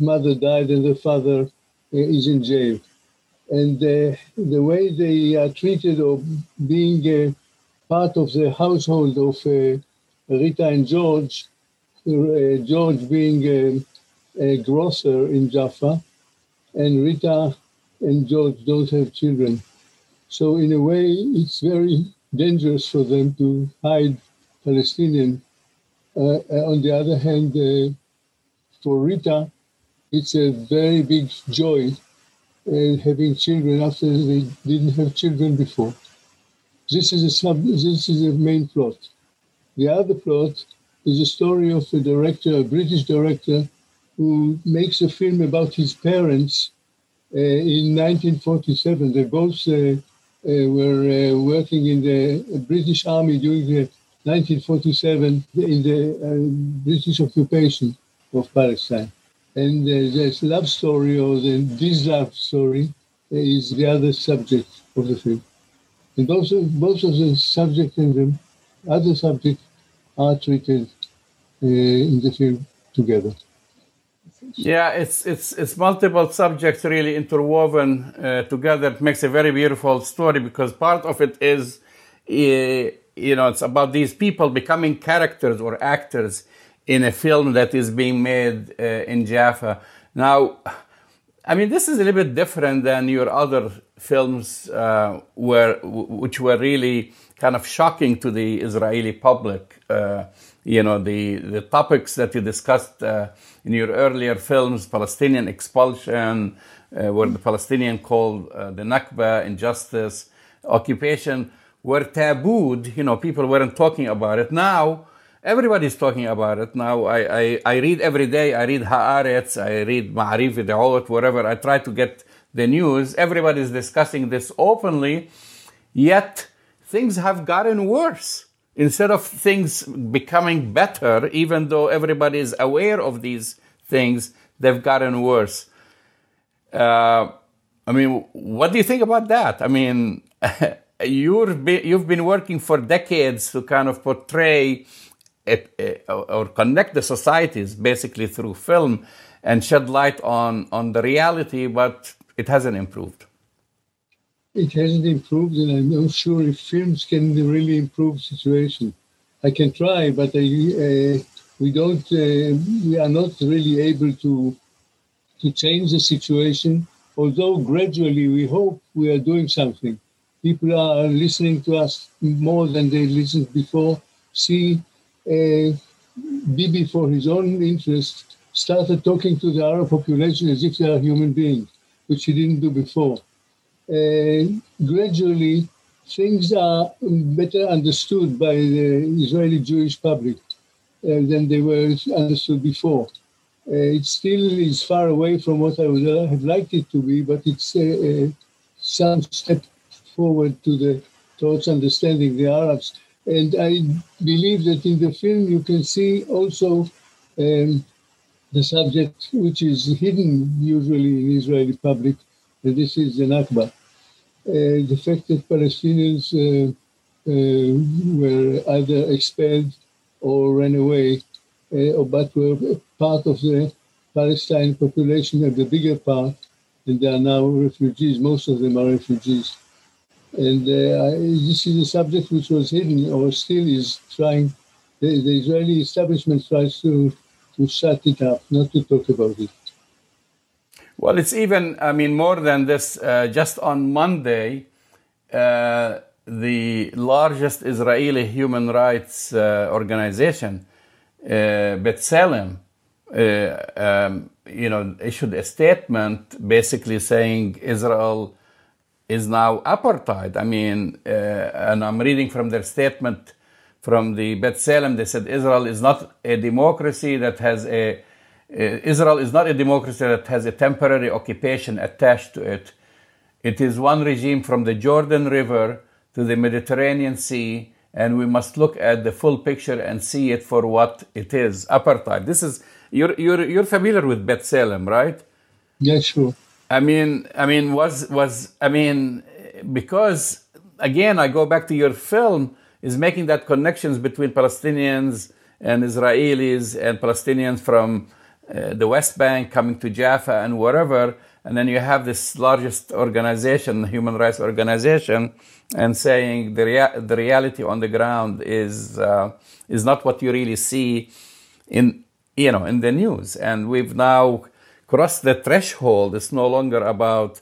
Speaker 31: mother died and the father uh, is in jail. And uh, the way they are treated or being part of the household of Rita and George, uh, George being um, a grocer in Jaffa, and Rita and George don't have children. So in a way, it's very dangerous for them to hide Palestinian. Uh, on the other hand, uh, for Rita, it's a very big joy uh, having children after they didn't have children before. This is a sub. This is the main plot. The other plot is a story of a director, a British director, who makes a film about his parents uh, in 1947. They both uh, uh, were uh, working in the British Army during the 1947 in the uh, British occupation of Palestine. And this love story, or the, this love story, is the other subject of the film. And both both of the subject and the other subject are treated uh, in the film together.
Speaker 2: Yeah, it's it's it's multiple subjects really interwoven uh, together. It makes a very beautiful story because part of it is, uh, you know, it's about these people becoming characters or actors in a film that is being made uh, in Jaffa. Now, I mean, this is a little bit different than your other films, uh, where which were really kind of shocking to the Israeli public. Uh, you know, the the topics that you discussed uh, in your earlier films, Palestinian expulsion, uh, the Palestinian called uh, the Nakba, injustice, occupation, were tabooed. You know, people weren't talking about it. Now everybody's talking about it now. I, I, I read every day. I read Haaretz, I read Ma'arif, De'ot, whatever. I try to get the news. Everybody's discussing this openly, yet things have gotten worse. Instead of things becoming better, even though everybody is aware of these things, they've gotten worse. Uh, I mean, what do you think about that? I mean, you've been, you've been working for decades to kind of portray it, or connect the societies basically through film and shed light on, on the reality, but it hasn't improved.
Speaker 31: It hasn't improved, and I'm not sure if films can really improve the situation. I can try, but I, uh, we don't. Uh, we are not really able to to change the situation. Although gradually, we hope we are doing something. People are listening to us more than they listened before. See uh, Bibi, for his own interest, started talking to the Arab population as if they are human beings, which he didn't do before. Uh, gradually, things are better understood by the Israeli Jewish public uh, than they were understood before. Uh, it still is far away from what I would have liked it to be, but it's some step forward to the towards understanding the Arabs and I believe that in the film you can see also um, the subject which is hidden usually in Israeli public, this is the Nakba. Uh, the fact that Palestinians uh, uh, were either expelled or ran away, but were part of the Palestine population, of the bigger part, and they are now refugees. Most of them are refugees. And uh, this is a subject which was hidden or still is trying, the, the Israeli establishment tries to, to shut it up, not to talk about it.
Speaker 2: Well, it's even, I mean, more than this. Uh, just on Monday, uh, the largest Israeli human rights uh, organization, uh, B'Tselem, uh, um, you know, issued a statement basically saying Israel is now apartheid. I mean, uh, and I'm reading from their statement from the B'Tselem. They said Israel is not a democracy that has a Uh, Israel is not a democracy that has a temporary occupation attached to it. It is one regime from the Jordan River to the Mediterranean Sea and we must look at the full picture and see it for what it is apartheid. This is you're you're you're familiar with B'Tselem, right?
Speaker 31: Yeah, sure.
Speaker 2: I mean, I mean, was was I mean, because again, I go back to your film is making that connections between Palestinians and Israelis and Palestinians from uh, the West Bank coming to Jaffa and wherever, and then you have this largest organization, human rights organization, and saying the rea- the reality on the ground is uh, is not what you really see in you know in the news, and we've now crossed the threshold. It's no longer about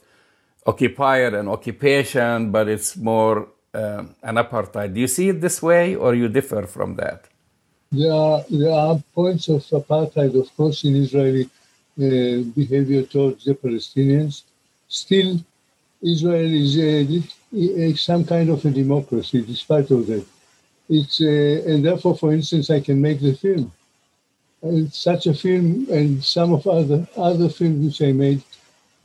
Speaker 2: occupier and occupation, but it's more uh, an apartheid. Do you see it this way, or you differ from that?
Speaker 31: There are, there are points of apartheid, of course, in Israeli uh, behavior towards the Palestinians. Still, Israel is a, some kind of a democracy, despite of that. It's uh, and therefore, for instance, I can make the film. And such a film and some of other other films which I made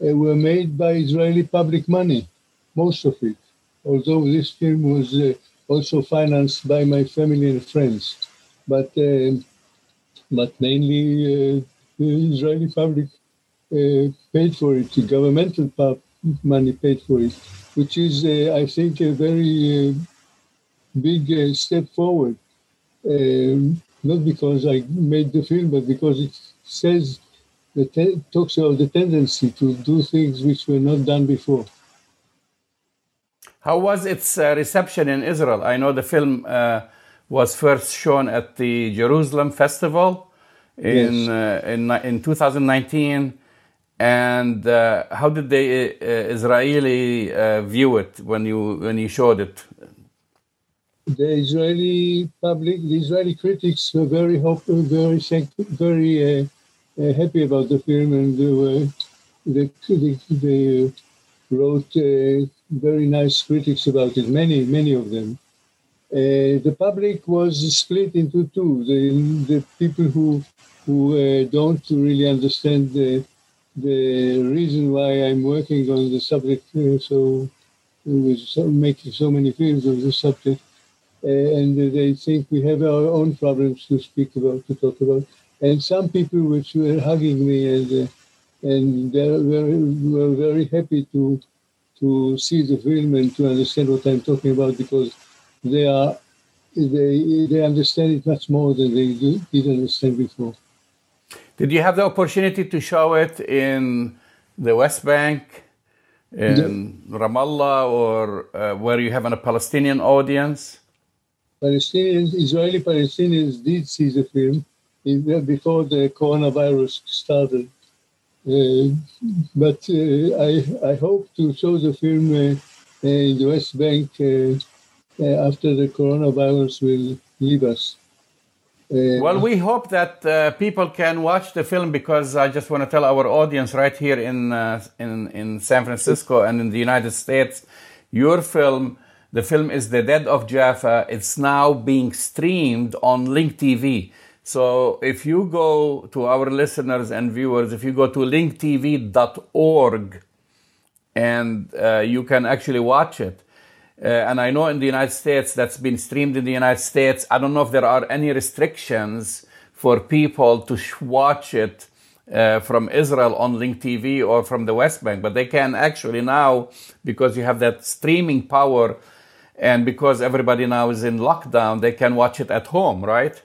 Speaker 31: uh, were made by Israeli public money, most of it. Although this film was uh, also financed by my family and friends, but uh, but mainly uh, the Israeli public uh, paid for it. The governmental money paid for it, which is, uh, I think, a very big step forward. Um, not because I made the film, but because it says the te- talks about the tendency to do things which were not done before.
Speaker 2: How was its uh, reception in Israel? I know the film uh, was first shown at the Jerusalem Festival in yes. uh, in, in 2019. And uh, how did the uh, Israeli uh, view it when you when you showed it?
Speaker 31: The Israeli public, the Israeli critics were very hopeful, very very uh, happy about the film, and they, were, they, they, they wrote uh, very nice critics about it, many, many of them. Uh, the public was split into two. The, the people who who uh, don't really understand the the reason why I'm working on the subject, uh, so so, making so many films on the subject, and they think we have our own problems to speak about, to talk about and some people which were hugging me and uh, and they were, were very happy to to see the film and to understand what I'm talking about because they are they they understand it much more than they did understand before.
Speaker 2: Did you have the opportunity to show it in the West Bank, in yeah. Ramallah, or uh, where you have a Palestinian audience?
Speaker 31: Palestinians, Israeli Palestinians did see the film, before the coronavirus started. Uh, but uh, I, I hope to show the film uh, in the West Bank uh, uh, after the coronavirus will leave us.
Speaker 2: Uh, well, we hope that people can watch the film because I just want to tell our audience right here in in in San Francisco and in the United States, your film, the film is The Dead of Jaffa. It's now being streamed on Link TV. So if you go to our listeners and viewers, if you go to linktv.org and uh, you can actually watch it. Uh, and I know in the United States that's been streamed in the United States. I don't know if there are any restrictions for people to watch it uh, from Israel on Link TV or from the West Bank, but they can actually now because you have that streaming power and because everybody now is in lockdown, they can watch it at home, right?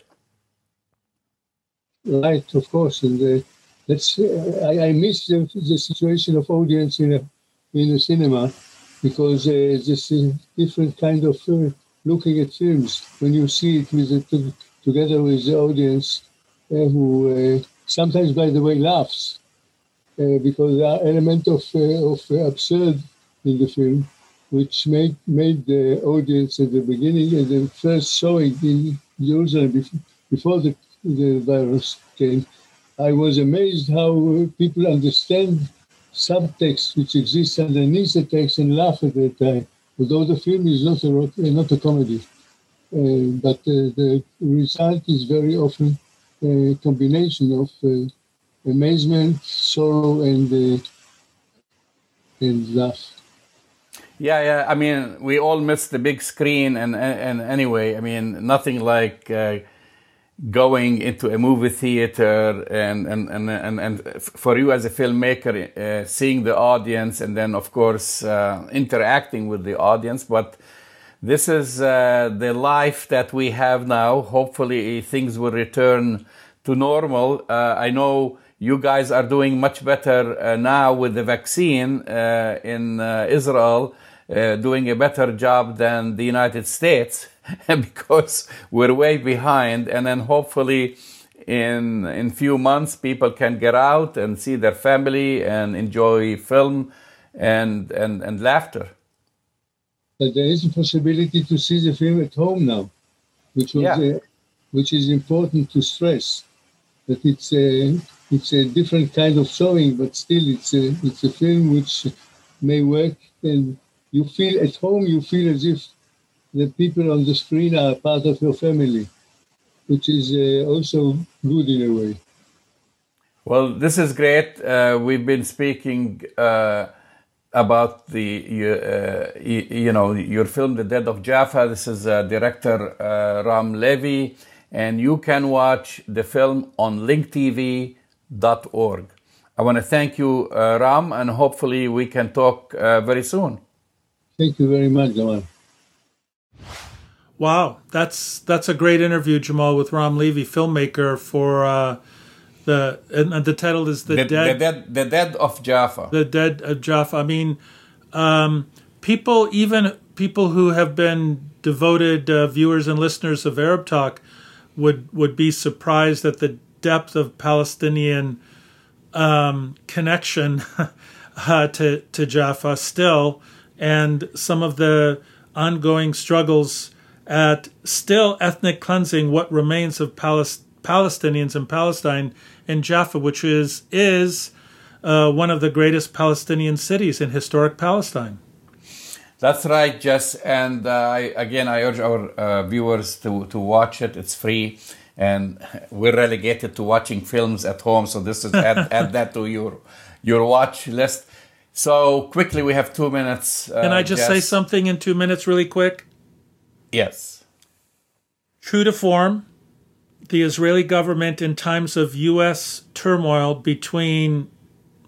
Speaker 31: Right, of course. And uh, uh, I, I miss the, the, situation of audience in a in a cinema because uh, it's a different kind of uh, looking at films. When you see it with the, together with the audience uh, who uh, sometimes, by the way, laughs uh, because there are elements of of absurd in the film which made made the audience at the beginning and the first showing in Jerusalem before, before the the virus came, I was amazed how people understand subtext which exists underneath the text and laugh at the time, although the film is not a, not a comedy. Uh, but uh, the result is very often a combination of uh, amazement, sorrow, and uh, and laugh.
Speaker 2: Yeah, yeah. I mean, we all miss the big screen, and and anyway, I mean, nothing like uh, going into a movie theater and and and and, and for you as a filmmaker, uh, seeing the audience, and then of course uh, interacting with the audience. But this is uh, the life that we have now. Hopefully, things will return to normal. Uh, I know you guys are doing much better uh, now with the vaccine uh, in Israel, doing a better job than the United States because we're way behind. And then hopefully, in in few months, people can get out and see their family and enjoy film and and and laughter.
Speaker 31: But there is a possibility to see the film at home now, which was
Speaker 2: Yeah.
Speaker 31: uh, which is important to stress that it's a it's a different kind of showing, but still it's a it's a film which may work, and you feel at home. You feel as if the people on the screen are part of your family, which is uh, also good in a way.
Speaker 2: Well, this is great. Uh, we've been speaking uh, about the you, uh, you, know your film, The Dead of Jaffa. This is uh, director uh, Ram Loevy, and you can watch the film on linktv.org. I want to thank you, uh, Ram, and hopefully we can talk uh, very soon.
Speaker 31: Thank you very much, Jamal.
Speaker 1: Wow, that's that's a great interview, Jamal, with Ram Loevy, filmmaker for uh, the and and the title is the,
Speaker 2: The,
Speaker 1: dead
Speaker 2: the dead, the dead of Jaffa.
Speaker 1: the dead of Jaffa. I mean, um, people, even people who have been devoted uh, viewers and listeners of Arab Talk, would would be surprised at the depth of Palestinian um, connection uh, to to Jaffa still, and some of the ongoing struggles at still ethnic cleansing what remains of Palis- Palestinians in Palestine in Jaffa, which is is uh, one of the greatest Palestinian cities in historic Palestine.
Speaker 2: That's right, Jess. And uh, I, again, I urge our uh, viewers to, to watch it. It's free. And we're relegated to watching films at home. So this is add, add that to your your watch list. So quickly, we have two minutes. Uh,
Speaker 1: Can I just say something in two minutes, really quick?
Speaker 2: Yes.
Speaker 1: True to form, the Israeli government, in times of U.S. turmoil between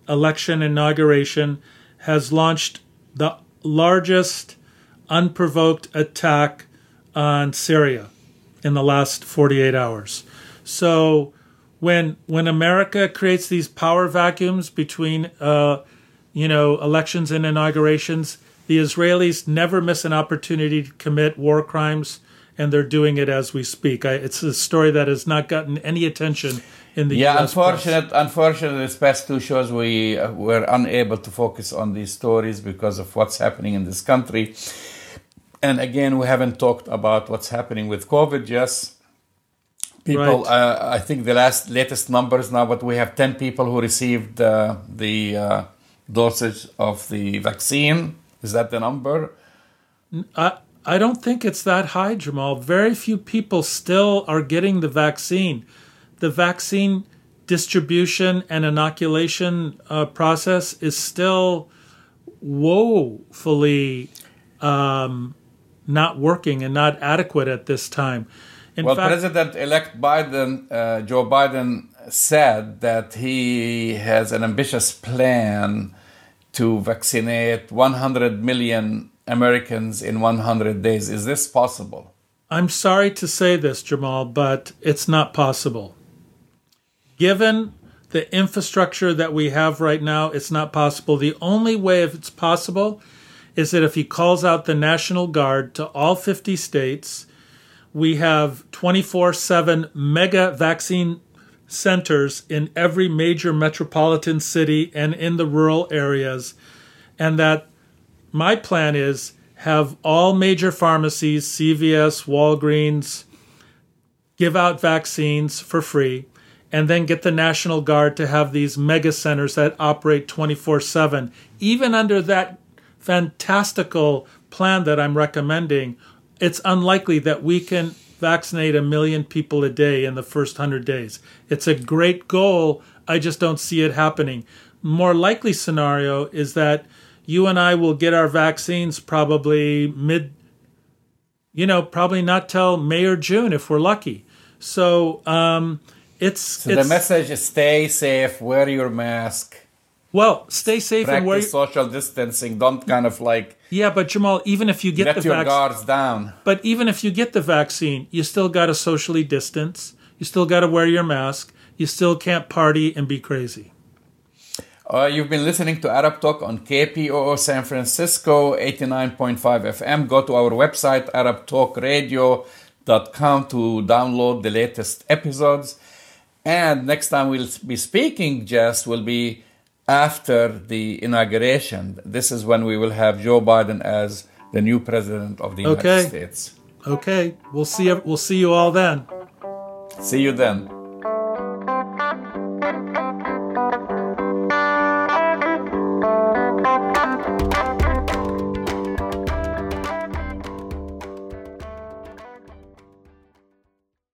Speaker 1: election inauguration, has launched the largest unprovoked attack on Syria in the last 48 hours. So when when America creates these power vacuums between uh, you know elections and inaugurations, the Israelis never miss an opportunity to commit war crimes, and they're doing it as we speak. I, it's a story that has not gotten any attention in the
Speaker 2: yeah,
Speaker 1: U.S. press.
Speaker 2: unfortunate. Unfortunately, this past two shows we uh, were unable to focus on these stories because of what's happening in this country. And again, we haven't talked about what's happening with COVID. Yes, people.
Speaker 1: Right.
Speaker 2: Uh, I think the last latest numbers now, but we have ten people who received uh, the uh, dosage of the vaccine. Is that the number?
Speaker 1: I I don't think it's that high, Jamal. Very few people still are getting the vaccine. The vaccine distribution and inoculation uh, process is still woefully um, not working and not adequate at this time. In
Speaker 2: well,
Speaker 1: fact,
Speaker 2: President-elect Biden, uh, Joe Biden, said that he has an ambitious plan to vaccinate 100 million Americans in 100 days. Is this possible?
Speaker 1: I'm sorry to say this, Jamal, but it's not possible. Given the infrastructure that we have right now, it's not possible. The only way if it's possible is that if he calls out the National Guard to all 50 states, we have 24 7 mega vaccine centers in every major metropolitan city and in the rural areas. And that my plan is have all major pharmacies, CVS, Walgreens, give out vaccines for free, and then get the National Guard to have these mega centers that operate 24 7. Even under that fantastical plan that I'm recommending, it's unlikely that we can vaccinate a million people a day in the first 100 days. It's a great goal. I just don't see it happening. More likely scenario is that you and I will get our vaccines probably mid, you know, probably not till May or June if we're lucky. So um, it's
Speaker 2: So
Speaker 1: it's,
Speaker 2: the message is stay safe, wear your mask,
Speaker 1: well, stay safe and wear.
Speaker 2: practice social distancing. Don't kind of like
Speaker 1: Yeah, but Jamal, even if you get
Speaker 2: let
Speaker 1: the
Speaker 2: your
Speaker 1: vaccine,
Speaker 2: guards down.
Speaker 1: but even if you get the vaccine, you still got to socially distance. You still got to wear your mask. You still can't party and be crazy.
Speaker 2: Uh, you've been listening to Arab Talk on KPOO San Francisco 89.5 FM. Go to our website, arabtalkradio.com, to download the latest episodes. And next time we'll be speaking, Jess, will be after the inauguration. This is when we will have Joe Biden as the new president of the United
Speaker 1: Okay.
Speaker 2: States.
Speaker 1: Okay, we'll see. We'll see you all then.
Speaker 2: See you then.